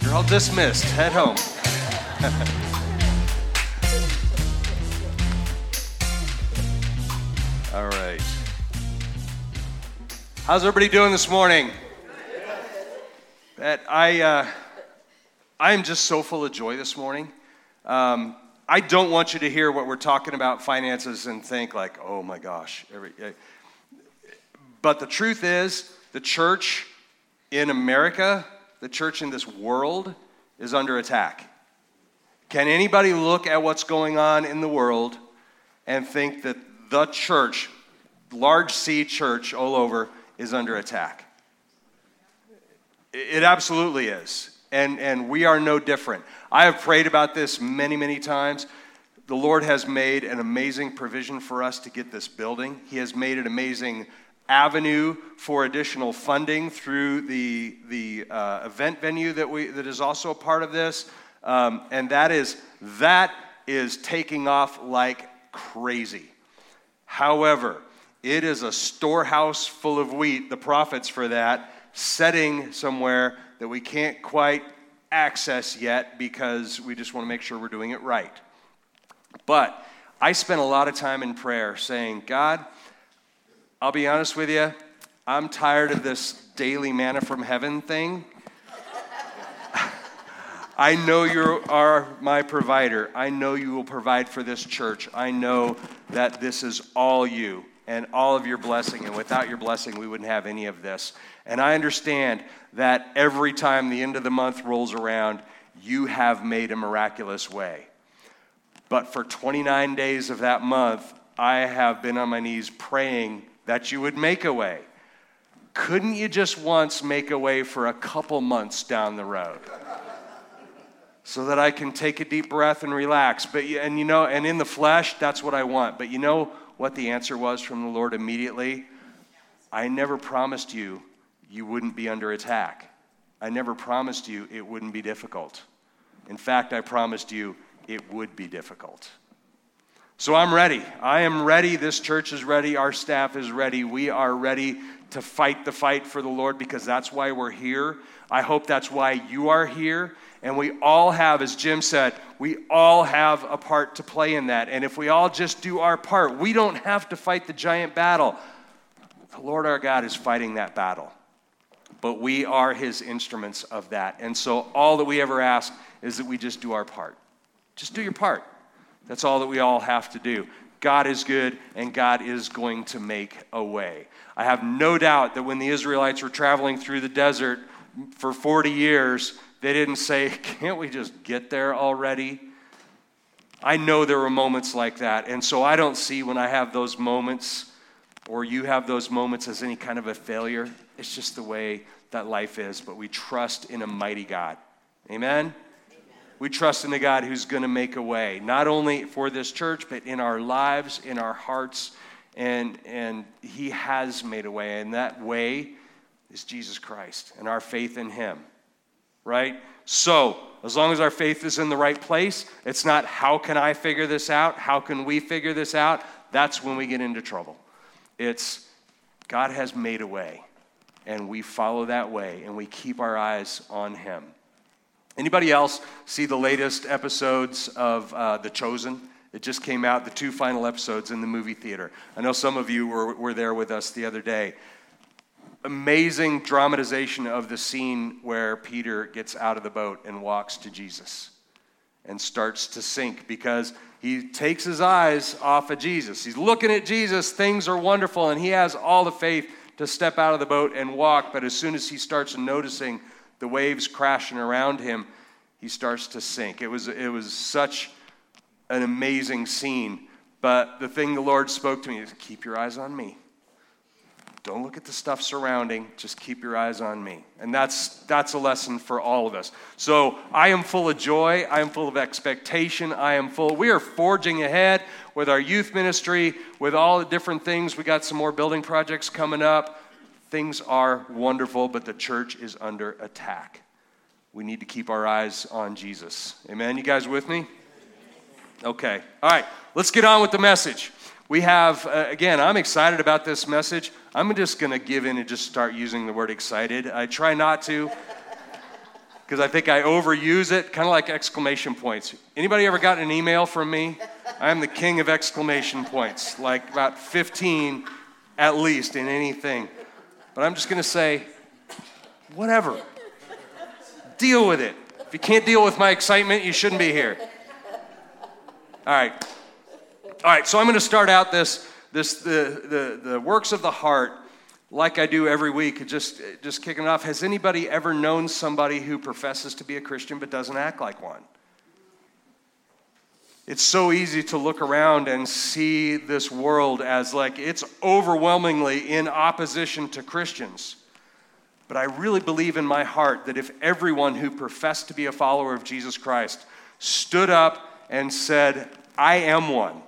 You're all dismissed. Head home. all right. How's everybody doing this morning? That I, uh, I am just so full of joy this morning. Um, I don't want you to hear what we're talking about finances and think like, oh my gosh. Every, uh, but the truth is, the church in America, the church in this world, is under attack. Can anybody look at what's going on in the world and think that the church, large C church all over, is under attack? It absolutely is. And, and we are no different. I have prayed about this many, many times. The Lord has made an amazing provision for us to get this building. He has made an amazing avenue for additional funding through the, the uh, event venue that, we, that is also a part of this. Um, and that is, that is taking off like crazy. However, it is a storehouse full of wheat, the profits for that, setting somewhere that we can't quite access yet because we just want to make sure we're doing it right. But I spent a lot of time in prayer saying, God, I'll be honest with you, I'm tired of this daily manna from heaven thing. I know you are my provider. I know you will provide for this church. I know that this is all you and all of your blessing. And without your blessing, we wouldn't have any of this. And I understand that every time the end of the month rolls around, you have made a miraculous way. But for 29 days of that month, I have been on my knees praying that you would make a way. Couldn't you just once make a way for a couple months down the road? So that I can take a deep breath and relax. But and you know, and in the flesh, that's what I want. But you know what the answer was from the Lord immediately? I never promised you you wouldn't be under attack. I never promised you it wouldn't be difficult. In fact, I promised you it would be difficult. So I'm ready. I am ready. This church is ready. Our staff is ready. We are ready to fight the fight for the Lord because that's why we're here. I hope that's why you are here. And we all have, as Jim said, we all have a part to play in that. And if we all just do our part, we don't have to fight the giant battle. The Lord our God is fighting that battle but we are his instruments of that. And so all that we ever ask is that we just do our part. Just do your part. That's all that we all have to do. God is good and God is going to make a way. I have no doubt that when the Israelites were traveling through the desert for 40 years, they didn't say, Can't we just get there already? I know there were moments like that. And so I don't see when I have those moments or you have those moments as any kind of a failure. It's just the way that life is, but we trust in a mighty God. Amen? We trust in a God who's going to make a way, not only for this church, but in our lives, in our hearts, and, and He has made a way. And that way is Jesus Christ and our faith in Him, right? So, as long as our faith is in the right place, it's not how can I figure this out? How can we figure this out? That's when we get into trouble. It's God has made a way, and we follow that way, and we keep our eyes on Him. Anybody else see the latest episodes of uh, The Chosen? It just came out, the two final episodes in the movie theater. I know some of you were, were there with us the other day. Amazing dramatization of the scene where Peter gets out of the boat and walks to Jesus and starts to sink because he takes his eyes off of Jesus. He's looking at Jesus, things are wonderful, and he has all the faith to step out of the boat and walk. But as soon as he starts noticing the waves crashing around him, he starts to sink. It was, it was such an amazing scene. But the thing the Lord spoke to me is keep your eyes on me. Don't look at the stuff surrounding, just keep your eyes on me. And that's, that's a lesson for all of us. So I am full of joy. I am full of expectation. I am full. We are forging ahead with our youth ministry, with all the different things. We got some more building projects coming up. Things are wonderful, but the church is under attack. We need to keep our eyes on Jesus. Amen. You guys with me? Okay. All right. Let's get on with the message we have, uh, again, I'm excited about this message. I'm just going to give in and just start using the word excited. I try not to, because I think I overuse it, kind of like exclamation points. Anybody ever gotten an email from me? I'm the king of exclamation points, like about 15 at least in anything. But I'm just going to say, whatever. Deal with it. If you can't deal with my excitement, you shouldn't be here. All right. All right, so I'm going to start out this, this the, the, the works of the heart like I do every week, just, just kicking it off. Has anybody ever known somebody who professes to be a Christian but doesn't act like one? It's so easy to look around and see this world as like it's overwhelmingly in opposition to Christians. But I really believe in my heart that if everyone who professed to be a follower of Jesus Christ stood up and said, I am one,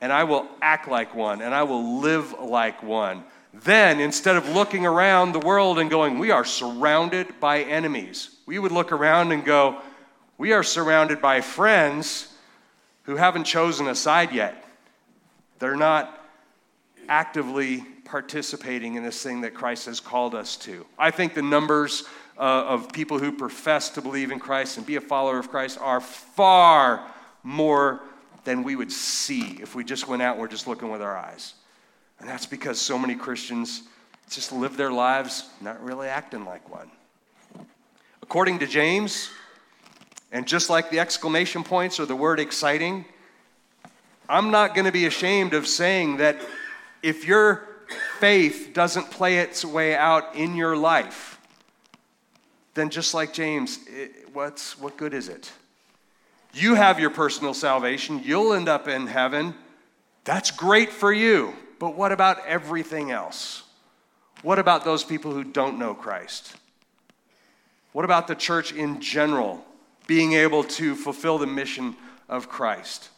and I will act like one, and I will live like one, then instead of looking around the world and going, We are surrounded by enemies, we would look around and go, We are surrounded by friends who haven't chosen a side yet. They're not actively participating in this thing that Christ has called us to. I think the numbers uh, of people who profess to believe in Christ and be a follower of Christ are far more than we would see if we just went out and we're just looking with our eyes. And that's because so many Christians just live their lives not really acting like one. According to James, and just like the exclamation points or the word exciting, I'm not going to be ashamed of saying that if your faith doesn't play its way out in your life, then just like James, it, what's, what good is it? You have your personal salvation, you'll end up in heaven. That's great for you. But what about everything else? What about those people who don't know Christ? What about the church in general being able to fulfill the mission of Christ?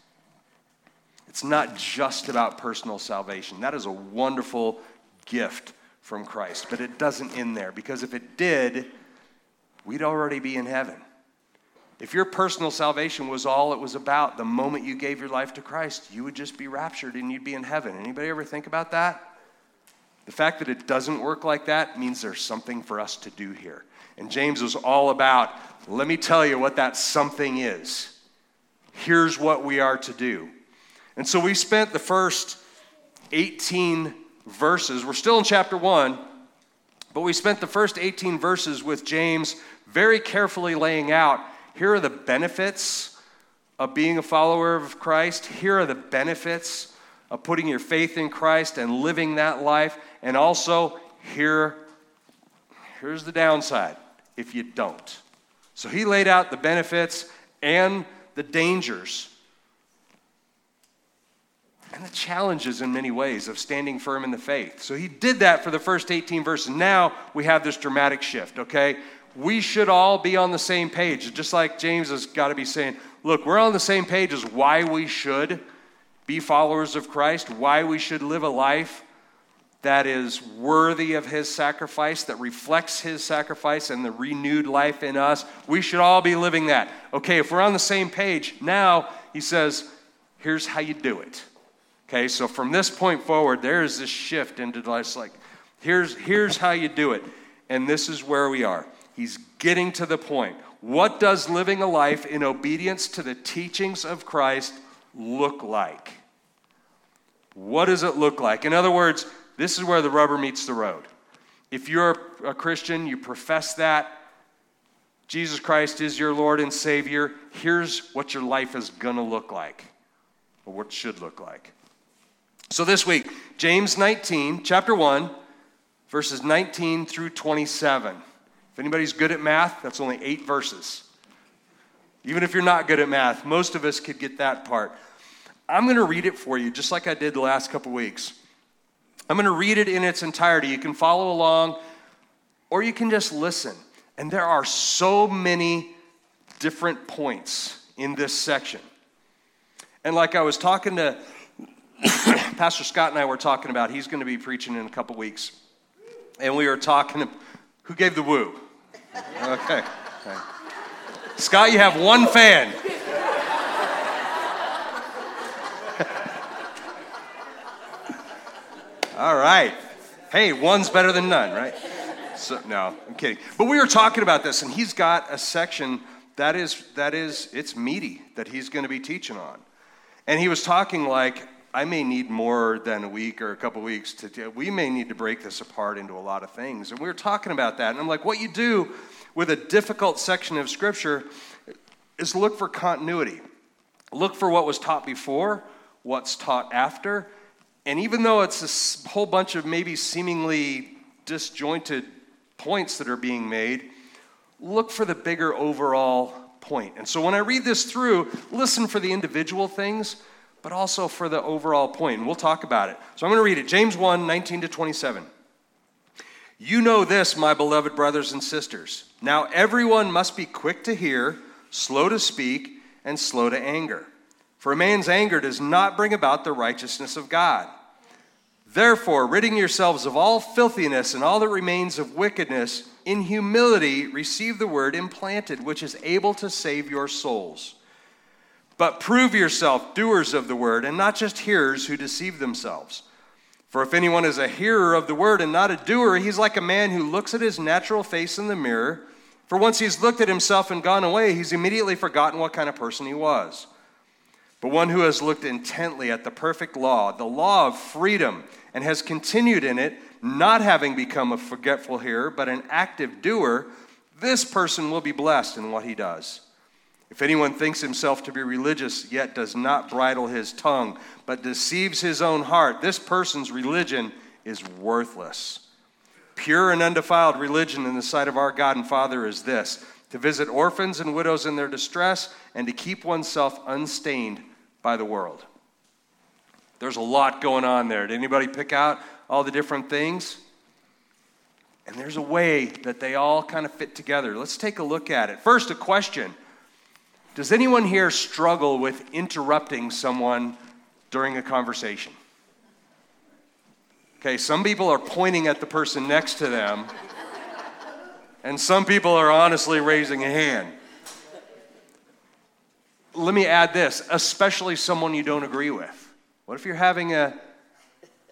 It's not just about personal salvation. That is a wonderful gift from Christ, but it doesn't end there because if it did, we'd already be in heaven. If your personal salvation was all it was about the moment you gave your life to Christ, you would just be raptured and you'd be in heaven. Anybody ever think about that? The fact that it doesn't work like that means there's something for us to do here. And James was all about, let me tell you what that something is. Here's what we are to do. And so we spent the first 18 verses, we're still in chapter 1, but we spent the first 18 verses with James very carefully laying out here are the benefits of being a follower of Christ. Here are the benefits of putting your faith in Christ and living that life. And also, here, here's the downside if you don't. So he laid out the benefits and the dangers and the challenges in many ways of standing firm in the faith. So he did that for the first 18 verses. Now we have this dramatic shift, okay? we should all be on the same page. Just like James has got to be saying, look, we're on the same page as why we should be followers of Christ, why we should live a life that is worthy of his sacrifice, that reflects his sacrifice and the renewed life in us. We should all be living that. Okay, if we're on the same page, now he says, here's how you do it. Okay, so from this point forward, there is this shift into life. Like, here's, here's how you do it. And this is where we are. He's getting to the point. What does living a life in obedience to the teachings of Christ look like? What does it look like? In other words, this is where the rubber meets the road. If you're a Christian, you profess that Jesus Christ is your Lord and Savior, here's what your life is going to look like, or what should look like. So this week, James 19, chapter 1, verses 19 through 27. If anybody's good at math, that's only eight verses. Even if you're not good at math, most of us could get that part. I'm going to read it for you, just like I did the last couple weeks. I'm going to read it in its entirety. You can follow along, or you can just listen. And there are so many different points in this section. And like I was talking to Pastor Scott and I were talking about, he's going to be preaching in a couple weeks. And we were talking, who gave the woo? Okay. okay. Scott, you have one fan. All right. Hey, one's better than none, right? So, no, I'm kidding. But we were talking about this, and he's got a section that is, that is, it's meaty that he's going to be teaching on. And he was talking like, I may need more than a week or a couple weeks to, we may need to break this apart into a lot of things. And we were talking about that. And I'm like, what you do with a difficult section of Scripture is look for continuity. Look for what was taught before, what's taught after. And even though it's a whole bunch of maybe seemingly disjointed points that are being made, look for the bigger overall point. And so when I read this through, listen for the individual things, but also for the overall point. And we'll talk about it. So I'm going to read it James 1 19 to 27. You know this, my beloved brothers and sisters. Now everyone must be quick to hear, slow to speak, and slow to anger. For a man's anger does not bring about the righteousness of God. Therefore, ridding yourselves of all filthiness and all that remains of wickedness, in humility receive the word implanted, which is able to save your souls. But prove yourself doers of the word, and not just hearers who deceive themselves. For if anyone is a hearer of the word and not a doer, he's like a man who looks at his natural face in the mirror. For once he's looked at himself and gone away, he's immediately forgotten what kind of person he was. But one who has looked intently at the perfect law, the law of freedom, and has continued in it, not having become a forgetful hearer, but an active doer, this person will be blessed in what he does. If anyone thinks himself to be religious, yet does not bridle his tongue, but deceives his own heart, this person's religion is worthless. Pure and undefiled religion in the sight of our God and Father is this to visit orphans and widows in their distress and to keep oneself unstained by the world. There's a lot going on there. Did anybody pick out all the different things? And there's a way that they all kind of fit together. Let's take a look at it. First, a question Does anyone here struggle with interrupting someone during a conversation? Okay, some people are pointing at the person next to them, and some people are honestly raising a hand. Let me add this especially someone you don't agree with. What if you're having a,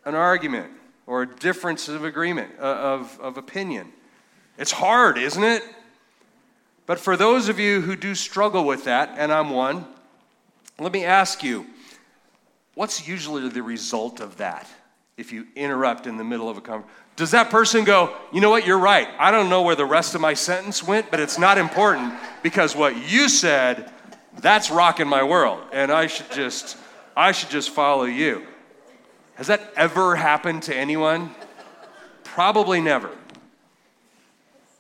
an argument or a difference of agreement, uh, of, of opinion? It's hard, isn't it? But for those of you who do struggle with that, and I'm one, let me ask you what's usually the result of that if you interrupt in the middle of a conversation? Does that person go, you know what, you're right. I don't know where the rest of my sentence went, but it's not important because what you said, that's rocking my world. And I should just I should just follow you. Has that ever happened to anyone? Probably never.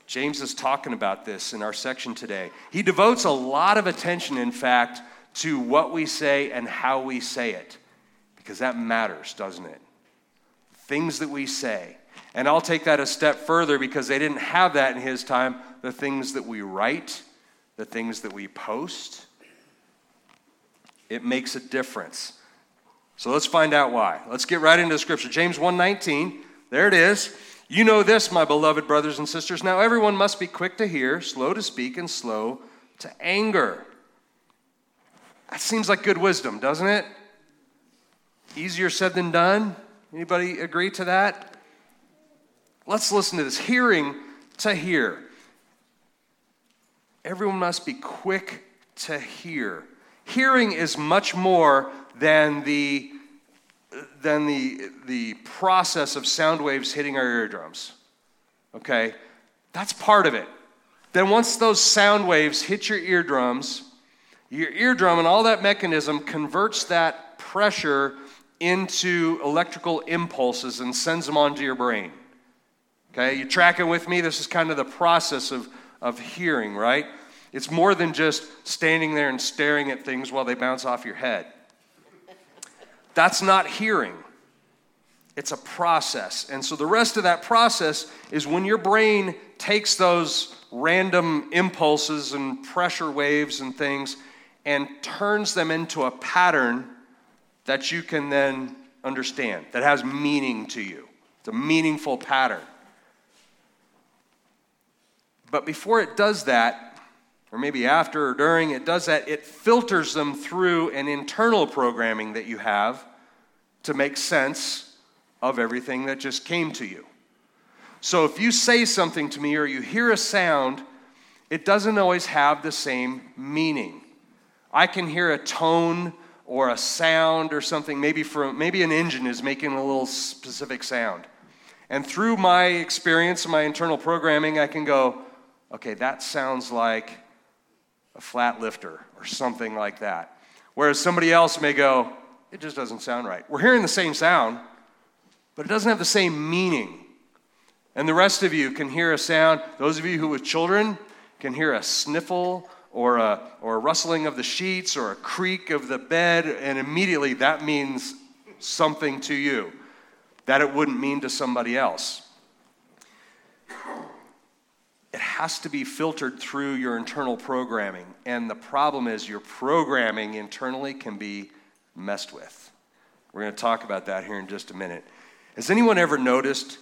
James is talking about this in our section today. He devotes a lot of attention, in fact, to what we say and how we say it, because that matters, doesn't it? Things that we say. And I'll take that a step further because they didn't have that in his time. The things that we write, the things that we post, it makes a difference. So let's find out why. Let's get right into the scripture. James 1:19. There it is. You know this, my beloved brothers and sisters. Now everyone must be quick to hear, slow to speak, and slow to anger. That seems like good wisdom, doesn't it? Easier said than done. Anybody agree to that? Let's listen to this. Hearing to hear. Everyone must be quick to hear. Hearing is much more than the, than the, the process of sound waves hitting our eardrums. Okay? That's part of it. Then, once those sound waves hit your eardrums, your eardrum and all that mechanism converts that pressure into electrical impulses and sends them onto your brain. Okay, you tracking with me? This is kind of the process of, of hearing, right? It's more than just standing there and staring at things while they bounce off your head. That's not hearing. It's a process. And so the rest of that process is when your brain takes those random impulses and pressure waves and things and turns them into a pattern that you can then understand, that has meaning to you. It's a meaningful pattern. But before it does that, or maybe after or during, it does that. It filters them through an internal programming that you have to make sense of everything that just came to you. So if you say something to me or you hear a sound, it doesn't always have the same meaning. I can hear a tone or a sound or something, maybe, from, maybe an engine is making a little specific sound. And through my experience my internal programming, I can go, okay, that sounds like a flat lifter or something like that. Whereas somebody else may go, it just doesn't sound right. We're hearing the same sound, but it doesn't have the same meaning. And the rest of you can hear a sound. Those of you who with children can hear a sniffle or a, or a rustling of the sheets or a creak of the bed, and immediately that means something to you that it wouldn't mean to somebody else. It has to be filtered through your internal programming. And the problem is, your programming internally can be messed with. We're going to talk about that here in just a minute. Has anyone ever noticed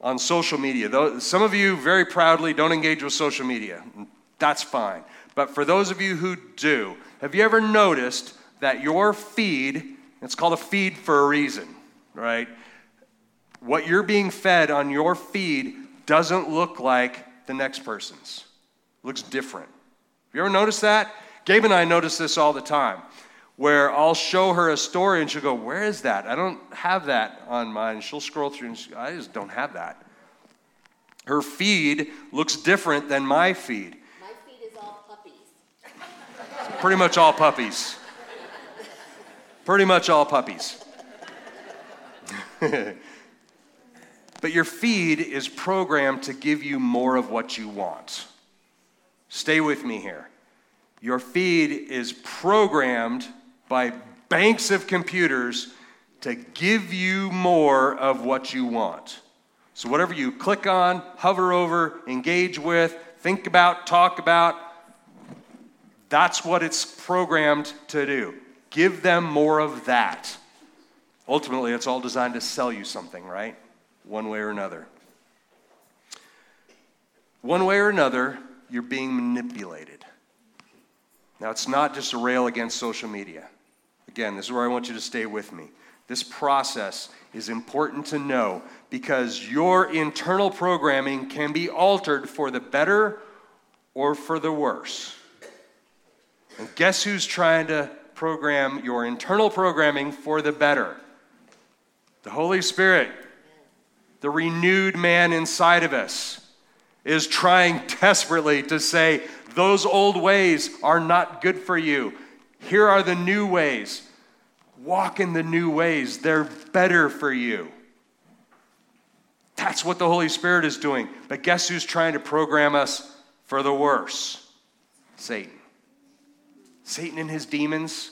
on social media. Though some of you very proudly don't engage with social media. That's fine. But for those of you who do, have you ever noticed that your feed, it's called a feed for a reason, right? What you're being fed on your feed doesn't look like the next person's. Looks different. Have you ever noticed that? Gabe and I notice this all the time where I'll show her a story and she'll go, Where is that? I don't have that on mine. She'll scroll through and she, I just don't have that. Her feed looks different than my feed. My feed is all puppies. Pretty much all puppies. Pretty much all puppies. but your feed is programmed to give you more of what you want. Stay with me here. Your feed is programmed by banks of computers to give you more of what you want. So, whatever you click on, hover over, engage with, think about, talk about, that's what it's programmed to do. Give them more of that. Ultimately, it's all designed to sell you something, right? One way or another. One way or another, you're being manipulated. Now, it's not just a rail against social media. Again, this is where I want you to stay with me. This process is important to know because your internal programming can be altered for the better or for the worse. And guess who's trying to program your internal programming for the better? The Holy Spirit, the renewed man inside of us, is trying desperately to say, those old ways are not good for you. Here are the new ways. Walk in the new ways, they're better for you. That's what the Holy Spirit is doing. But guess who's trying to program us for the worse? Satan. Satan and his demons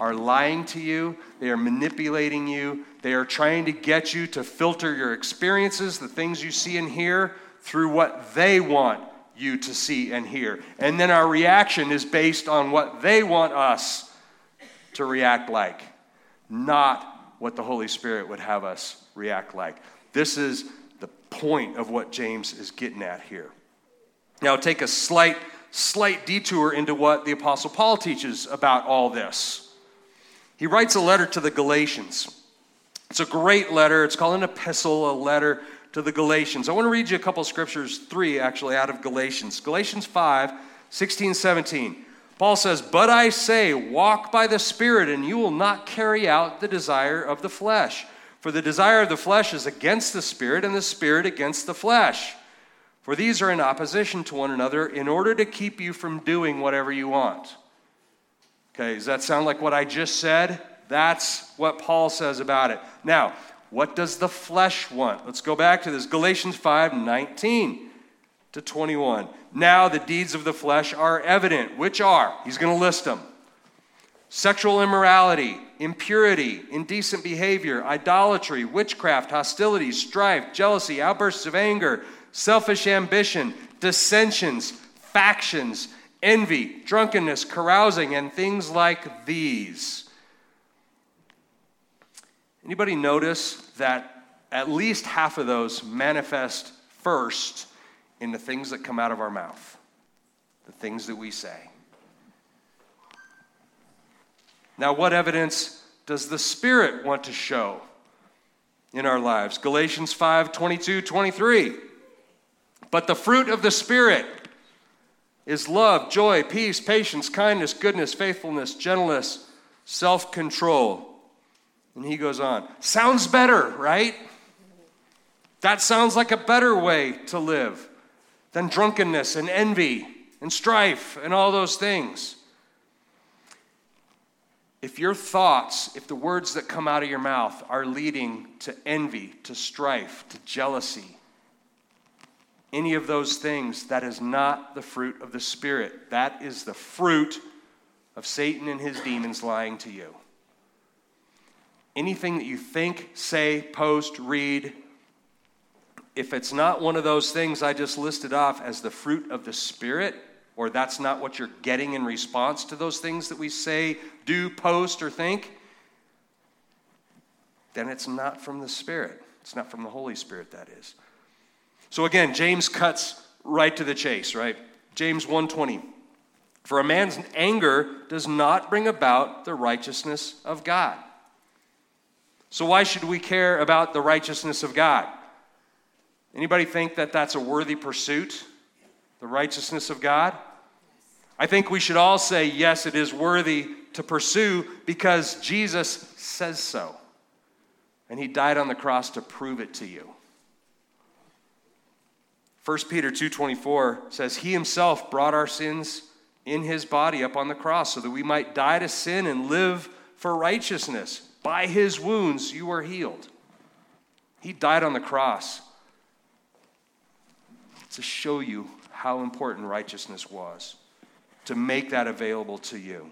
are lying to you, they are manipulating you, they are trying to get you to filter your experiences, the things you see and hear, through what they want you to see and hear. And then our reaction is based on what they want us to react like, not what the Holy Spirit would have us react like. This is the point of what James is getting at here. Now, take a slight, slight detour into what the Apostle Paul teaches about all this. He writes a letter to the Galatians. It's a great letter. It's called an epistle, a letter to the Galatians. I want to read you a couple scriptures, three actually, out of Galatians. Galatians 5, 16, 17. Paul says, But I say, walk by the Spirit, and you will not carry out the desire of the flesh. For the desire of the flesh is against the Spirit, and the Spirit against the flesh. For these are in opposition to one another in order to keep you from doing whatever you want. Okay, does that sound like what I just said? That's what Paul says about it. Now, what does the flesh want? Let's go back to this Galatians 5 19 to 21. Now the deeds of the flesh are evident, which are, he's going to list them sexual immorality, impurity, indecent behavior, idolatry, witchcraft, hostility, strife, jealousy, outbursts of anger, selfish ambition, dissensions, factions, envy, drunkenness, carousing, and things like these Anybody notice that at least half of those manifest first in the things that come out of our mouth, the things that we say? Now, what evidence does the Spirit want to show in our lives? Galatians 5 22, 23. But the fruit of the Spirit is love, joy, peace, patience, kindness, goodness, faithfulness, gentleness, self control. And he goes on. Sounds better, right? That sounds like a better way to live than drunkenness and envy and strife and all those things. If your thoughts, if the words that come out of your mouth are leading to envy, to strife, to jealousy, any of those things, that is not the fruit of the Spirit. That is the fruit of Satan and his demons lying to you. Anything that you think, say, post, read, if it's not one of those things I just listed off as the fruit of the Spirit, or that's not what you're getting in response to those things that we say, do, post, or think, then it's not from the Spirit. It's not from the Holy Spirit, that is. So again, James cuts right to the chase, right? James 1:20. For a man's anger does not bring about the righteousness of God. So why should we care about the righteousness of God? Anybody think that that's a worthy pursuit? The righteousness of God? I think we should all say yes, it is worthy to pursue because Jesus says so. And he died on the cross to prove it to you. 1 Peter 2:24 says he himself brought our sins in his body up on the cross so that we might die to sin and live for righteousness. By his wounds you are healed. He died on the cross to show you how important righteousness was, to make that available to you.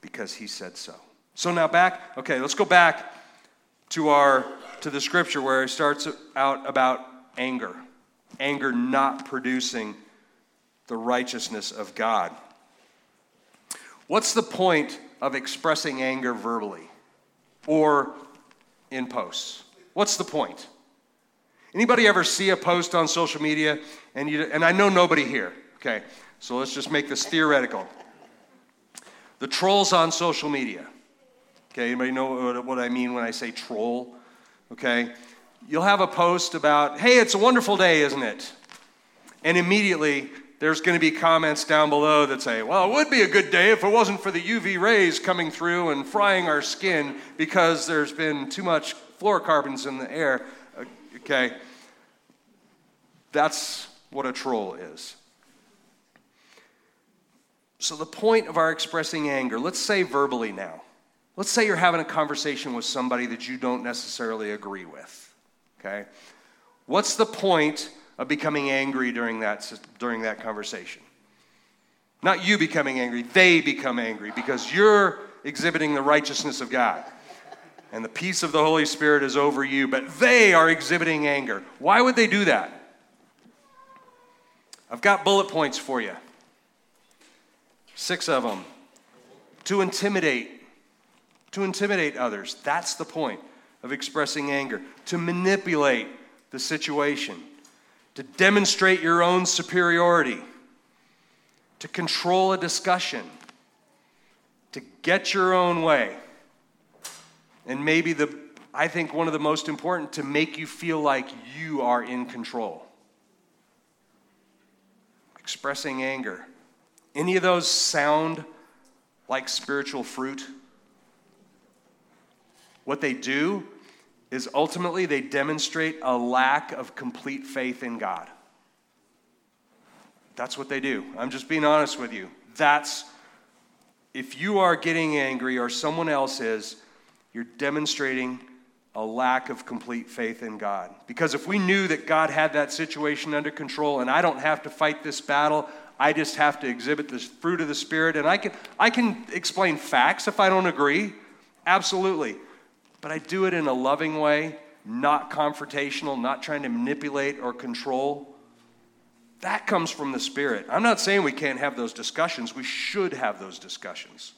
Because he said so. So now back, okay, let's go back to our to the scripture where it starts out about anger. Anger not producing the righteousness of God. What's the point of expressing anger verbally or in posts? What's the point? Anybody ever see a post on social media and you and I know nobody here, okay? So let's just make this theoretical. The trolls on social media. Okay, anybody know what I mean when I say troll? Okay? You'll have a post about, hey, it's a wonderful day, isn't it? And immediately there's going to be comments down below that say, well, it would be a good day if it wasn't for the UV rays coming through and frying our skin because there's been too much fluorocarbons in the air. Uh, okay? That's what a troll is. So, the point of our expressing anger, let's say verbally now. Let's say you're having a conversation with somebody that you don't necessarily agree with. Okay? What's the point of becoming angry during that, during that conversation? Not you becoming angry, they become angry because you're exhibiting the righteousness of God. And the peace of the Holy Spirit is over you, but they are exhibiting anger. Why would they do that? I've got bullet points for you. Six of them. To intimidate, to intimidate others. That's the point of expressing anger, to manipulate the situation, to demonstrate your own superiority, to control a discussion, to get your own way. And maybe the I think one of the most important to make you feel like you are in control. Expressing anger. Any of those sound like spiritual fruit? What they do is ultimately they demonstrate a lack of complete faith in God. That's what they do. I'm just being honest with you. That's, if you are getting angry or someone else is, you're demonstrating a lack of complete faith in God. Because if we knew that God had that situation under control and I don't have to fight this battle, I just have to exhibit the fruit of the Spirit and I can, I can explain facts if I don't agree. Absolutely but I do it in a loving way, not confrontational, not trying to manipulate or control. That comes from the Spirit. I'm not saying we can't have those discussions, we should have those discussions.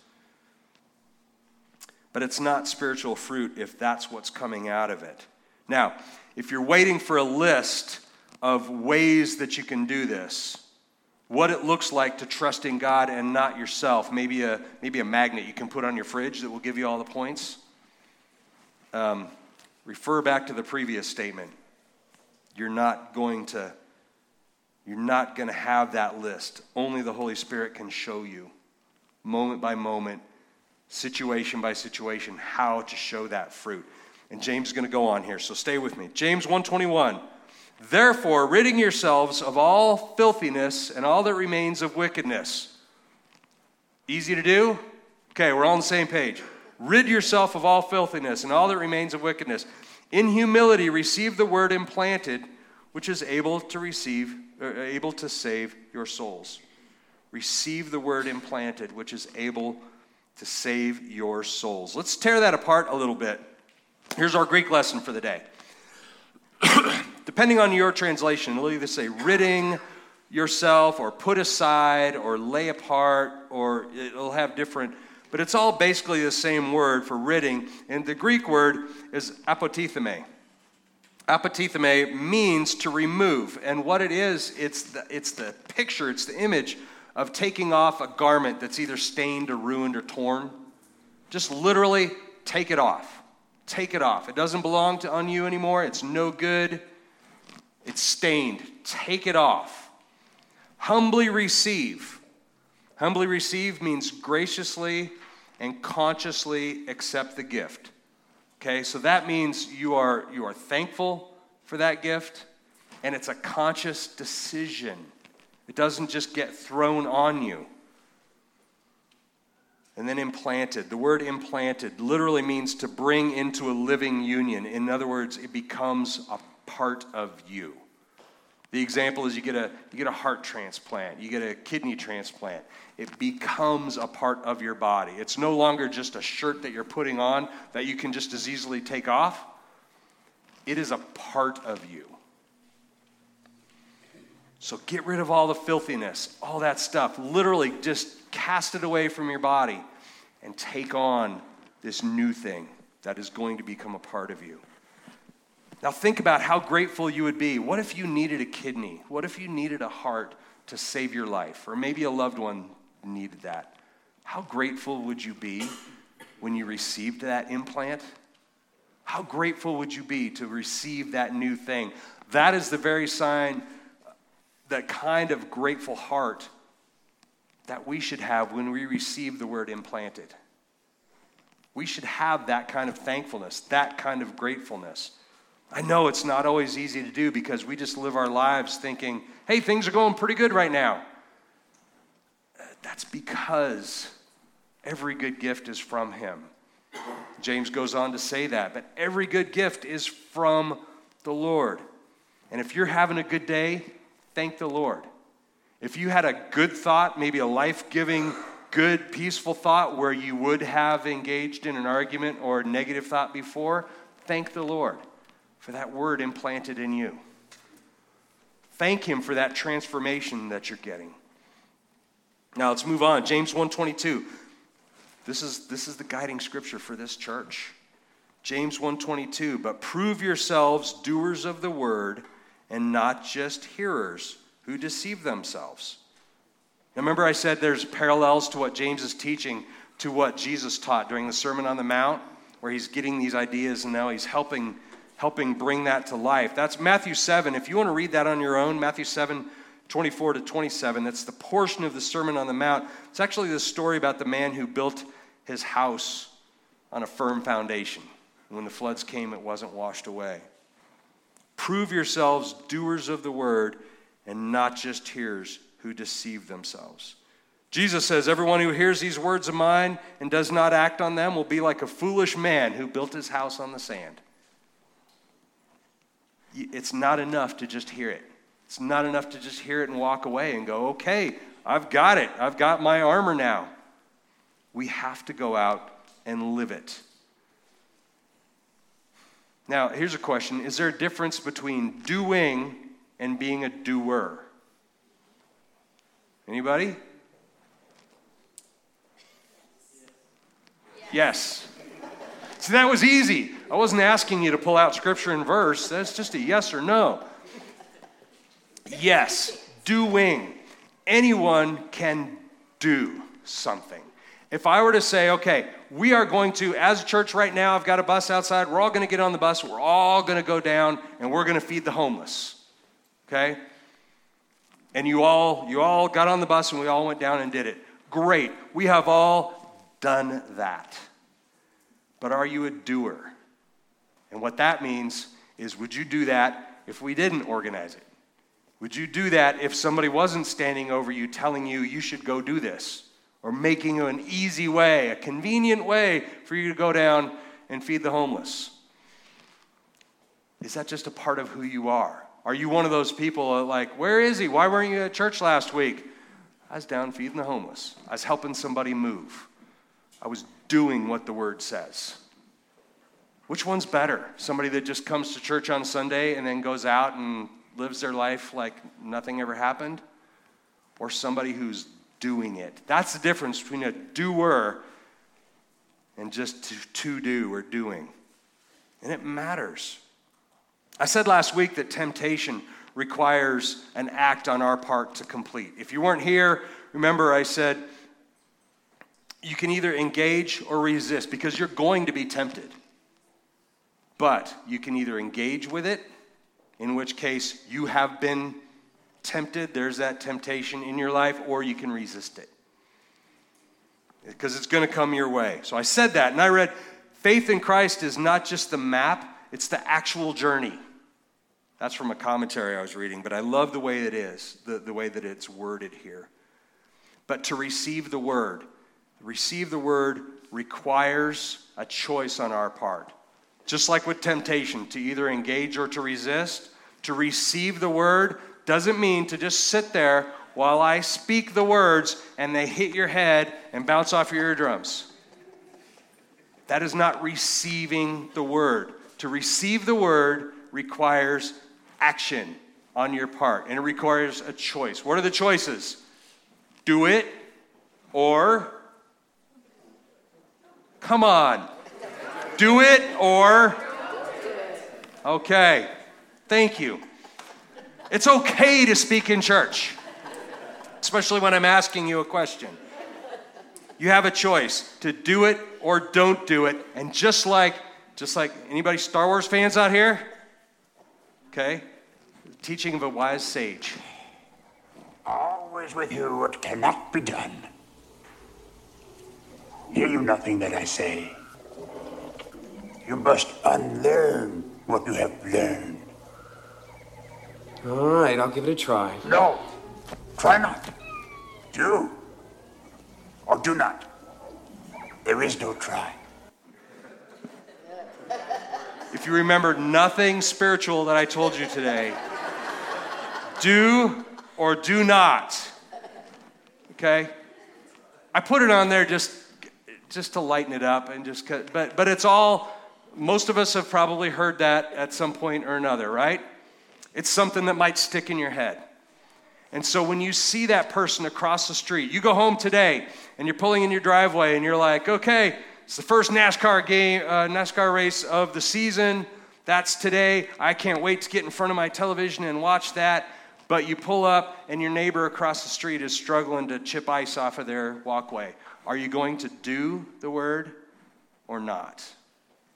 But it's not spiritual fruit if that's what's coming out of it. Now, if you're waiting for a list of ways that you can do this, what it looks like to trust in God and not yourself, maybe a, maybe a magnet you can put on your fridge that will give you all the points um, refer back to the previous statement. you're not going to you're not going to have that list. Only the Holy Spirit can show you moment by moment, situation by situation how to show that fruit. And James is going to go on here, so stay with me. James 121. Therefore, ridding yourselves of all filthiness and all that remains of wickedness. Easy to do? Okay, we're all on the same page. Rid yourself of all filthiness and all that remains of wickedness. In humility, receive the word implanted, which is able to receive, uh, able to save your souls. Receive the word implanted, which is able to save your souls. Let's tear that apart a little bit. Here's our Greek lesson for the day. Depending on your translation, it'll either say ridding yourself or put aside or lay apart, or it'll have different, but it's all basically the same word for ridding. And the Greek word is apotitheme. Apotitheme means to remove. And what it is, it's the, it's the picture, it's the image of taking off a garment that's either stained or ruined or torn. Just literally take it off. Take it off. It doesn't belong to on you anymore. It's no good. It's stained. Take it off. Humbly receive. Humbly receive means graciously and consciously accept the gift. Okay, so that means you are, you are thankful for that gift, and it's a conscious decision. It doesn't just get thrown on you. And then implanted. The word implanted literally means to bring into a living union. In other words, it becomes a part of you. The example is you get a you get a heart transplant, you get a kidney transplant. It becomes a part of your body. It's no longer just a shirt that you're putting on that you can just as easily take off. It is a part of you. So get rid of all the filthiness, all that stuff. Literally just cast it away from your body and take on this new thing that is going to become a part of you. Now, think about how grateful you would be. What if you needed a kidney? What if you needed a heart to save your life? Or maybe a loved one needed that. How grateful would you be when you received that implant? How grateful would you be to receive that new thing? That is the very sign, that kind of grateful heart that we should have when we receive the word implanted. We should have that kind of thankfulness, that kind of gratefulness. I know it's not always easy to do because we just live our lives thinking, hey, things are going pretty good right now. That's because every good gift is from Him. James goes on to say that, but every good gift is from the Lord. And if you're having a good day, thank the Lord. If you had a good thought, maybe a life giving, good, peaceful thought where you would have engaged in an argument or negative thought before, thank the Lord for that word implanted in you. Thank him for that transformation that you're getting. Now let's move on. James 122. This is, this is the guiding scripture for this church. James 122, but prove yourselves doers of the word and not just hearers who deceive themselves. Now remember I said there's parallels to what James is teaching to what Jesus taught during the Sermon on the Mount, where he's getting these ideas and now he's helping helping bring that to life. That's Matthew 7. If you want to read that on your own, Matthew 7, 24 to 27, that's the portion of the Sermon on the Mount. It's actually the story about the man who built his house on a firm foundation. And when the floods came, it wasn't washed away. Prove yourselves doers of the word and not just hearers who deceive themselves. Jesus says, Everyone who hears these words of mine and does not act on them will be like a foolish man who built his house on the sand it's not enough to just hear it. It's not enough to just hear it and walk away and go, okay, I've got it. I've got my armor now. We have to go out and live it. Now, here's a question Is there a difference between doing and being a doer? Anybody? Yes. See, that was easy. I wasn't asking you to pull out scripture and verse. That's just a yes or no. Yes, doing. Anyone can do something. If I were to say, okay, we are going to, as a church right now, I've got a bus outside, we're all going to get on the bus, we're all going to go down, and we're going to feed the homeless. Okay? And you all, you all got on the bus and we all went down and did it. Great. We have all done that. But are you a doer? And what that means is would you do that if we didn't organize it? Would you do that if somebody wasn't standing over you telling you you should go do this? Or making an easy way, a convenient way for you to go down and feed the homeless? Is that just a part of who you are? Are you one of those people like, where is he? Why weren't you at church last week? I was down feeding the homeless. I was helping somebody move. I was doing what the word says. Which one's better? Somebody that just comes to church on Sunday and then goes out and lives their life like nothing ever happened? Or somebody who's doing it? That's the difference between a doer and just to, to do or doing. And it matters. I said last week that temptation requires an act on our part to complete. If you weren't here, remember I said you can either engage or resist because you're going to be tempted. But you can either engage with it, in which case you have been tempted, there's that temptation in your life, or you can resist it. Because it's going to come your way. So I said that, and I read faith in Christ is not just the map, it's the actual journey. That's from a commentary I was reading, but I love the way it is, the, the way that it's worded here. But to receive the word, receive the word requires a choice on our part. Just like with temptation, to either engage or to resist, to receive the word doesn't mean to just sit there while I speak the words and they hit your head and bounce off your eardrums. That is not receiving the word. To receive the word requires action on your part, and it requires a choice. What are the choices? Do it or come on. Do it or okay. Thank you. It's okay to speak in church, especially when I'm asking you a question. You have a choice to do it or don't do it. And just like just like anybody Star Wars fans out here? Okay? Teaching of a wise sage. Always with you what cannot be done. Hear you nothing that I say. You must unlearn what you have learned. All right, I'll give it a try. No, try not. Do or do not. There is no try. If you remember nothing spiritual that I told you today, do or do not. Okay? I put it on there just just to lighten it up and just but but it's all most of us have probably heard that at some point or another, right? It's something that might stick in your head. And so when you see that person across the street, you go home today and you're pulling in your driveway and you're like, okay, it's the first NASCAR game, uh, NASCAR race of the season. That's today. I can't wait to get in front of my television and watch that. But you pull up, and your neighbor across the street is struggling to chip ice off of their walkway. Are you going to do the word or not?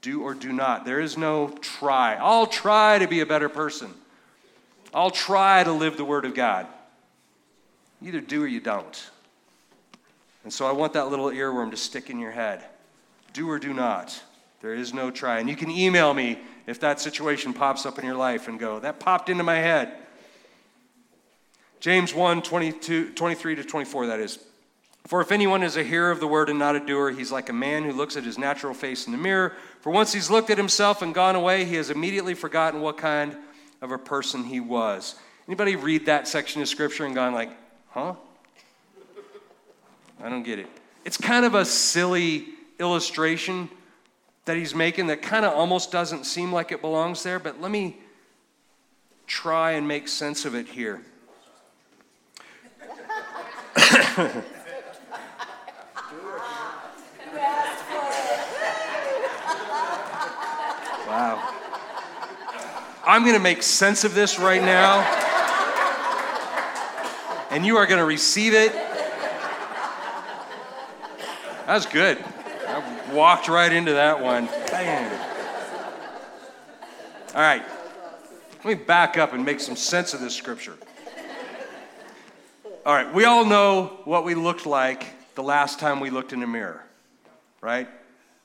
Do or do not. There is no try. I'll try to be a better person. I'll try to live the word of God. either do or you don't. And so I want that little earworm to stick in your head. Do or do not. There is no try. And you can email me if that situation pops up in your life and go, that popped into my head. James 1 22, 23 to 24, that is. For if anyone is a hearer of the word and not a doer, he's like a man who looks at his natural face in the mirror. For once he's looked at himself and gone away, he has immediately forgotten what kind of a person he was. Anybody read that section of scripture and gone like, huh? I don't get it. It's kind of a silly illustration that he's making that kind of almost doesn't seem like it belongs there, but let me try and make sense of it here. I'm going to make sense of this right now. And you are going to receive it That was good. I walked right into that one. Bam. All right. Let me back up and make some sense of this scripture. All right, we all know what we looked like the last time we looked in a mirror, right?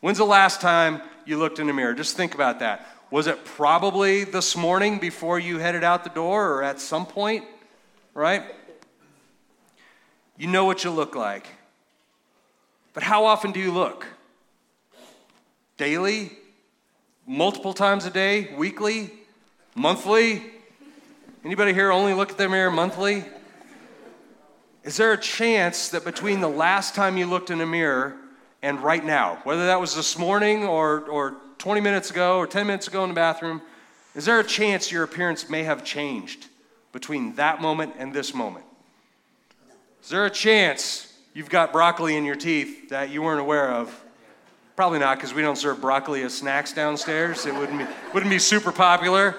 When's the last time you looked in a mirror? Just think about that. Was it probably this morning before you headed out the door or at some point, right? You know what you look like. But how often do you look? Daily? Multiple times a day? Weekly? Monthly? Anybody here only look at their mirror monthly? Is there a chance that between the last time you looked in a mirror and right now, whether that was this morning or, or 20 minutes ago or 10 minutes ago in the bathroom, is there a chance your appearance may have changed between that moment and this moment? Is there a chance you've got broccoli in your teeth that you weren't aware of? Probably not, because we don't serve broccoli as snacks downstairs. It wouldn't be, wouldn't be super popular.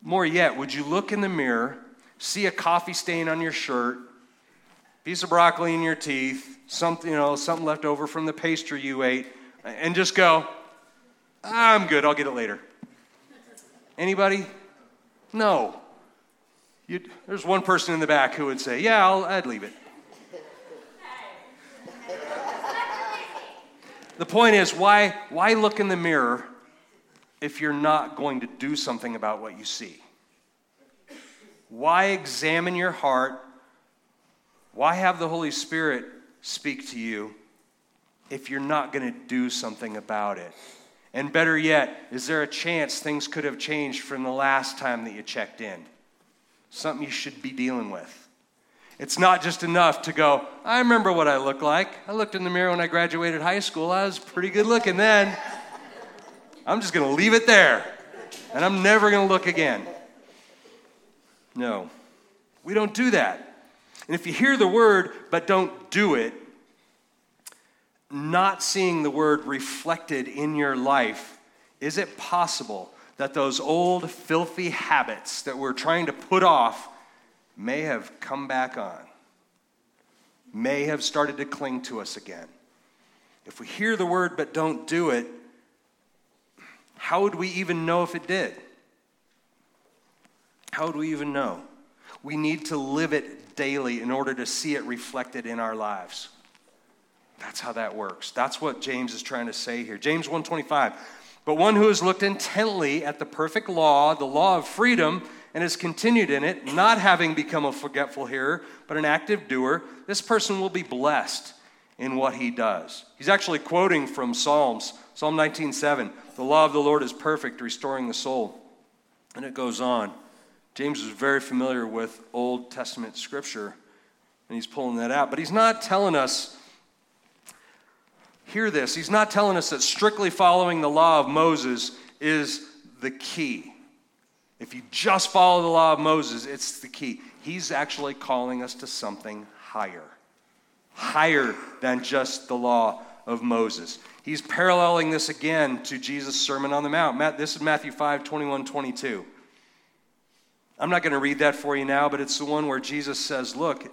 More yet, would you look in the mirror, see a coffee stain on your shirt, piece of broccoli in your teeth, something, you know, something left over from the pastry you ate, and just go, I'm good, I'll get it later. Anybody? No. You'd, there's one person in the back who would say, Yeah, I'll, I'd leave it. the point is, why, why look in the mirror if you're not going to do something about what you see? Why examine your heart? Why have the Holy Spirit speak to you if you're not going to do something about it? And better yet, is there a chance things could have changed from the last time that you checked in? something you should be dealing with. It's not just enough to go, I remember what I looked like. I looked in the mirror when I graduated high school. I was pretty good looking then. I'm just going to leave it there, and I'm never going to look again. No, we don't do that. And if you hear the word but don't do it, not seeing the word reflected in your life, is it possible that those old filthy habits that we're trying to put off may have come back on, may have started to cling to us again. If we hear the word but don't do it, how would we even know if it did? How would we even know? We need to live it daily in order to see it reflected in our lives. That's how that works. That's what James is trying to say here. James 125 but one who has looked intently at the perfect law, the law of freedom, and has continued in it, not having become a forgetful hearer, but an active doer, this person will be blessed in what he does. He's actually quoting from Psalms, Psalm 19:7. The law of the Lord is perfect, restoring the soul. And it goes on. James is very familiar with Old Testament scripture, and he's pulling that out. But he's not telling us hear this. He's not telling us that strictly following the law of Moses is the key. If you just follow the law of Moses, it's the key. He's actually calling us to something higher, higher than just the law of Moses. He's paralleling this again to Jesus' Sermon on the Mount. This is Matthew 5 21, 22. I'm not going to read that for you now, but it's the one where Jesus says, Look,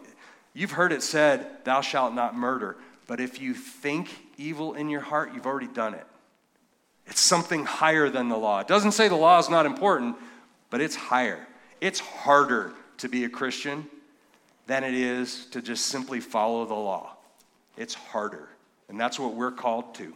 you've heard it said, Thou shalt not murder. But if you think evil in your heart, you've already done it. It's something higher than the law. It doesn't say the law is not important, but it's higher. It's harder to be a Christian than it is to just simply follow the law. It's harder. And that's what we're called to.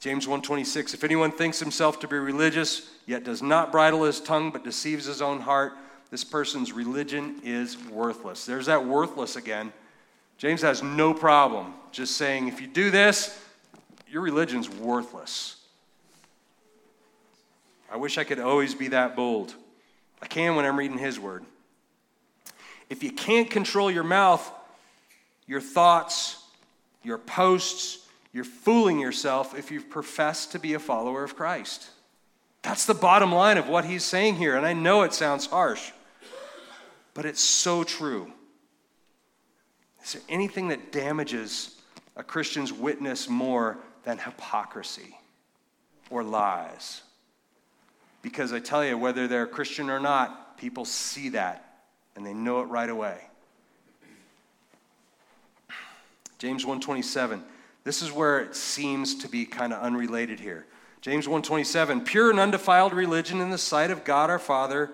James 1:26 If anyone thinks himself to be religious yet does not bridle his tongue but deceives his own heart this person's religion is worthless. There's that worthless again. James has no problem just saying, if you do this, your religion's worthless. I wish I could always be that bold. I can when I'm reading his word. If you can't control your mouth, your thoughts, your posts, you're fooling yourself if you profess to be a follower of Christ. That's the bottom line of what he's saying here. And I know it sounds harsh, but it's so true. Is there anything that damages a Christian's witness more than hypocrisy or lies? Because I tell you, whether they're a Christian or not, people see that and they know it right away. James 127. This is where it seems to be kind of unrelated here. James 127, pure and undefiled religion in the sight of God our Father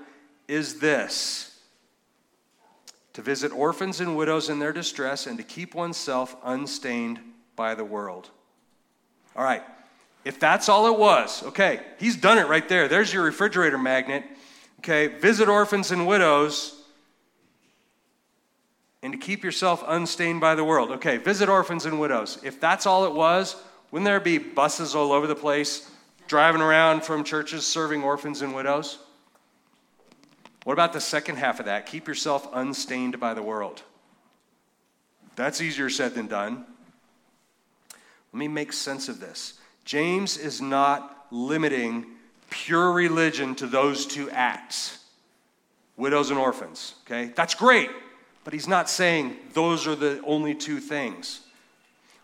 is this: to visit orphans and widows in their distress and to keep oneself unstained by the world. All right. If that's all it was, okay, he's done it right there. There's your refrigerator magnet. Okay, visit orphans and widows and to keep yourself unstained by the world. Okay, visit orphans and widows. If that's all it was, wouldn't there be buses all over the place driving around from churches serving orphans and widows? What about the second half of that? Keep yourself unstained by the world. That's easier said than done. Let me make sense of this. James is not limiting pure religion to those two acts widows and orphans. Okay? That's great. But he's not saying those are the only two things.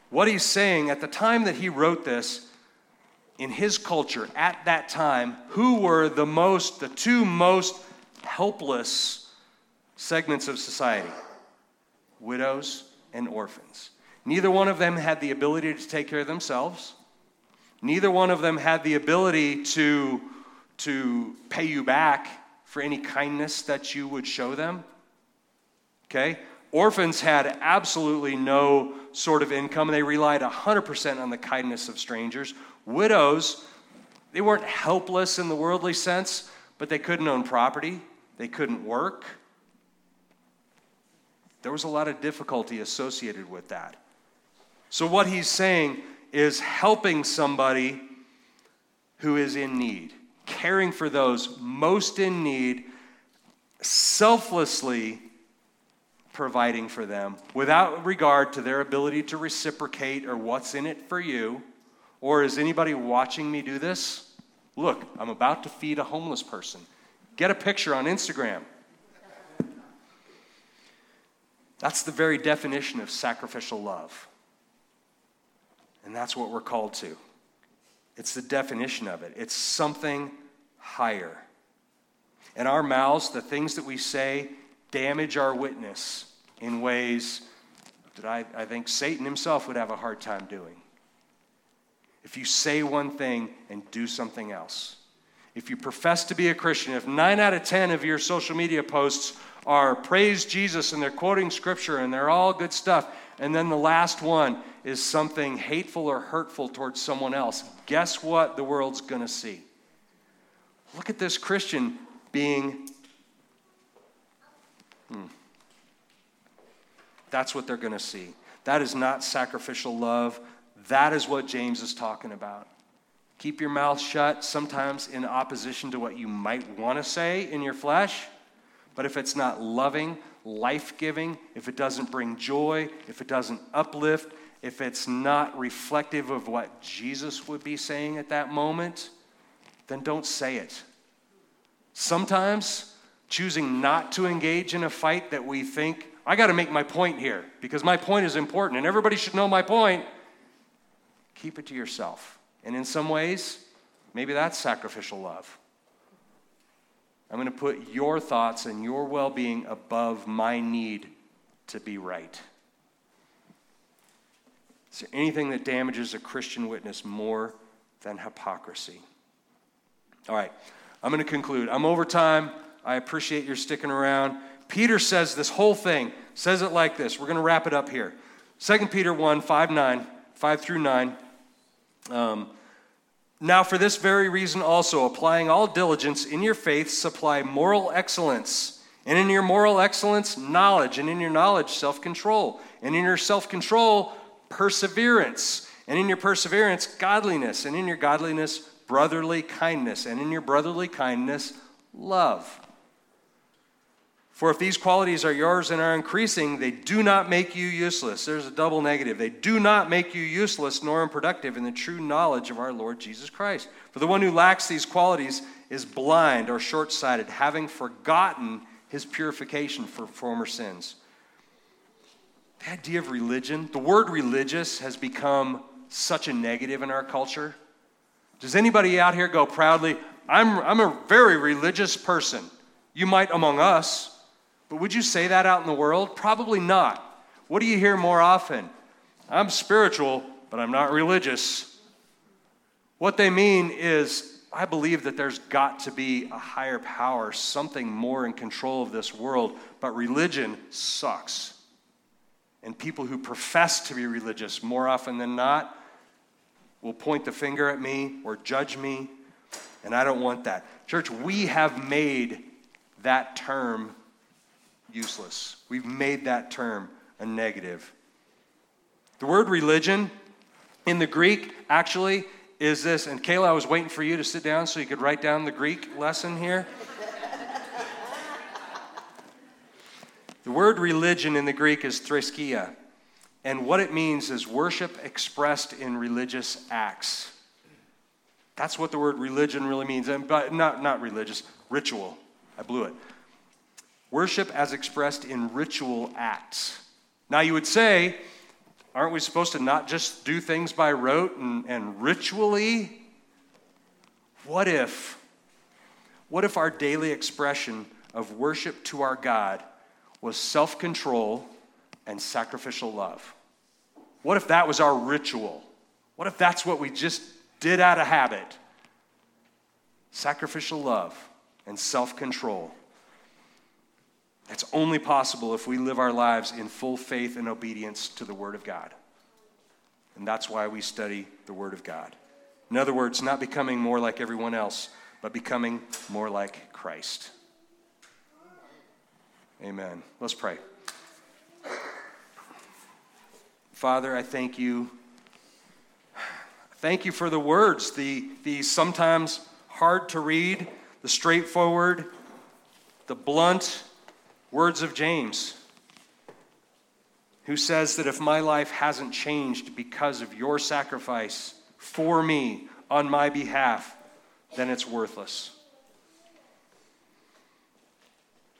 What he's saying at the time that he wrote this, in his culture at that time, who were the most, the two most helpless segments of society? Widows and orphans. Neither one of them had the ability to take care of themselves. Neither one of them had the ability to, to pay you back for any kindness that you would show them. Okay? Orphans had absolutely no sort of income. They relied 100% on the kindness of strangers. Widows, they weren't helpless in the worldly sense, but they couldn't own property, they couldn't work. There was a lot of difficulty associated with that. So, what he's saying is helping somebody who is in need, caring for those most in need, selflessly providing for them without regard to their ability to reciprocate or what's in it for you. Or is anybody watching me do this? Look, I'm about to feed a homeless person. Get a picture on Instagram. That's the very definition of sacrificial love. And that's what we're called to. It's the definition of it, it's something higher. In our mouths, the things that we say damage our witness in ways that I, I think Satan himself would have a hard time doing. If you say one thing and do something else, if you profess to be a Christian, if nine out of 10 of your social media posts are praise Jesus and they're quoting scripture and they're all good stuff, and then the last one is something hateful or hurtful towards someone else, guess what the world's to see? Look at this Christian being That's what they're going to see. That is not sacrificial love. That is what James is talking about. Keep your mouth shut, sometimes in opposition to what you might want to say in your flesh. But if it's not loving, life giving, if it doesn't bring joy, if it doesn't uplift, if it's not reflective of what Jesus would be saying at that moment, then don't say it. Sometimes choosing not to engage in a fight that we think, I got to make my point here because my point is important and everybody should know my point, keep it to yourself. And in some ways, maybe that's sacrificial love. I'm going to put your thoughts and your well being above my need to be right. Is there anything that damages a Christian witness more than hypocrisy? All right, I'm going to conclude. I'm over time. I appreciate your sticking around. Peter says this whole thing, says it like this. We're going to wrap it up here. 2 Peter 1 5 9, 5 through 9. Um, now, for this very reason, also, applying all diligence in your faith, supply moral excellence. And in your moral excellence, knowledge. And in your knowledge, self control. And in your self control, perseverance. And in your perseverance, godliness. And in your godliness, brotherly kindness. And in your brotherly kindness, love. For if these qualities are yours and are increasing, they do not make you useless. There's a double negative. They do not make you useless nor unproductive in the true knowledge of our Lord Jesus Christ. For the one who lacks these qualities is blind or short sighted, having forgotten his purification for former sins. The idea of religion, the word religious has become such a negative in our culture. Does anybody out here go proudly, I'm, I'm a very religious person? You might among us, but would you say that out in the world? Probably not. What do you hear more often? I'm spiritual, but I'm not religious. What they mean is, I believe that there's got to be a higher power, something more in control of this world, but religion sucks. And people who profess to be religious, more often than not, will point the finger at me or judge me, and I don't want that. Church, we have made that term useless. We've made that term a negative. The word religion in the Greek actually is this, and Kayla, I was waiting for you to sit down so you could write down the Greek lesson here. the word religion in the Greek is threskia, and what it means is worship expressed in religious acts. That's what the word religion really means, and, but not, not religious, ritual. I blew it. Worship as expressed in ritual acts. Now, you would say, aren't we supposed to not just do things by rote and, and ritually? What if, what if our daily expression of worship to our God was self control and sacrificial love? What if that was our ritual? What if that's what we just did out of habit? Sacrificial love and self control. It's only possible if we live our lives in full faith and obedience to the Word of God. And that's why we study the Word of God. In other words, not becoming more like everyone else, but becoming more like Christ. Amen. Let's pray. Father, I thank you. Thank you for the words, the, the sometimes hard to read, the straightforward, the blunt words of James, who says that if my life hasn't changed because of your sacrifice for me on my behalf, then it's worthless.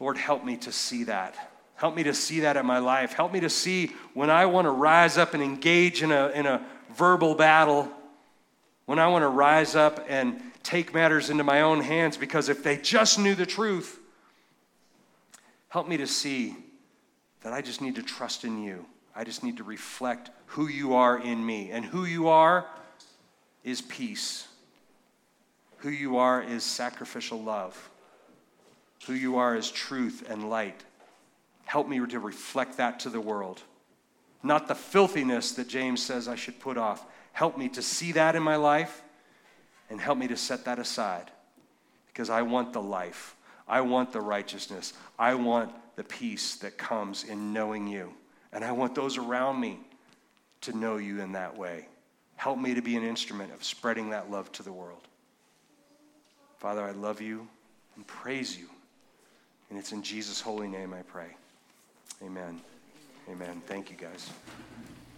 Lord, help me to see that. Help me to see that in my life. Help me to see when I want to rise up and engage in a, in a verbal battle, when I want to rise up and take matters into my own hands, because if they just knew the truth, help me to see that I just need to trust in you. I just need to reflect who you are in me. And who you are is peace. Who you are is sacrificial love. Who you are is truth and light. Help me to reflect that to the world. Not the filthiness that James says I should put off. Help me to see that in my life and help me to set that aside because I want the life. I want the righteousness. I want the peace that comes in knowing you. And I want those around me to know you in that way. Help me to be an instrument of spreading that love to the world. Father, I love you and praise you. And it's in Jesus' holy name I pray. Amen. Amen. Thank you, guys.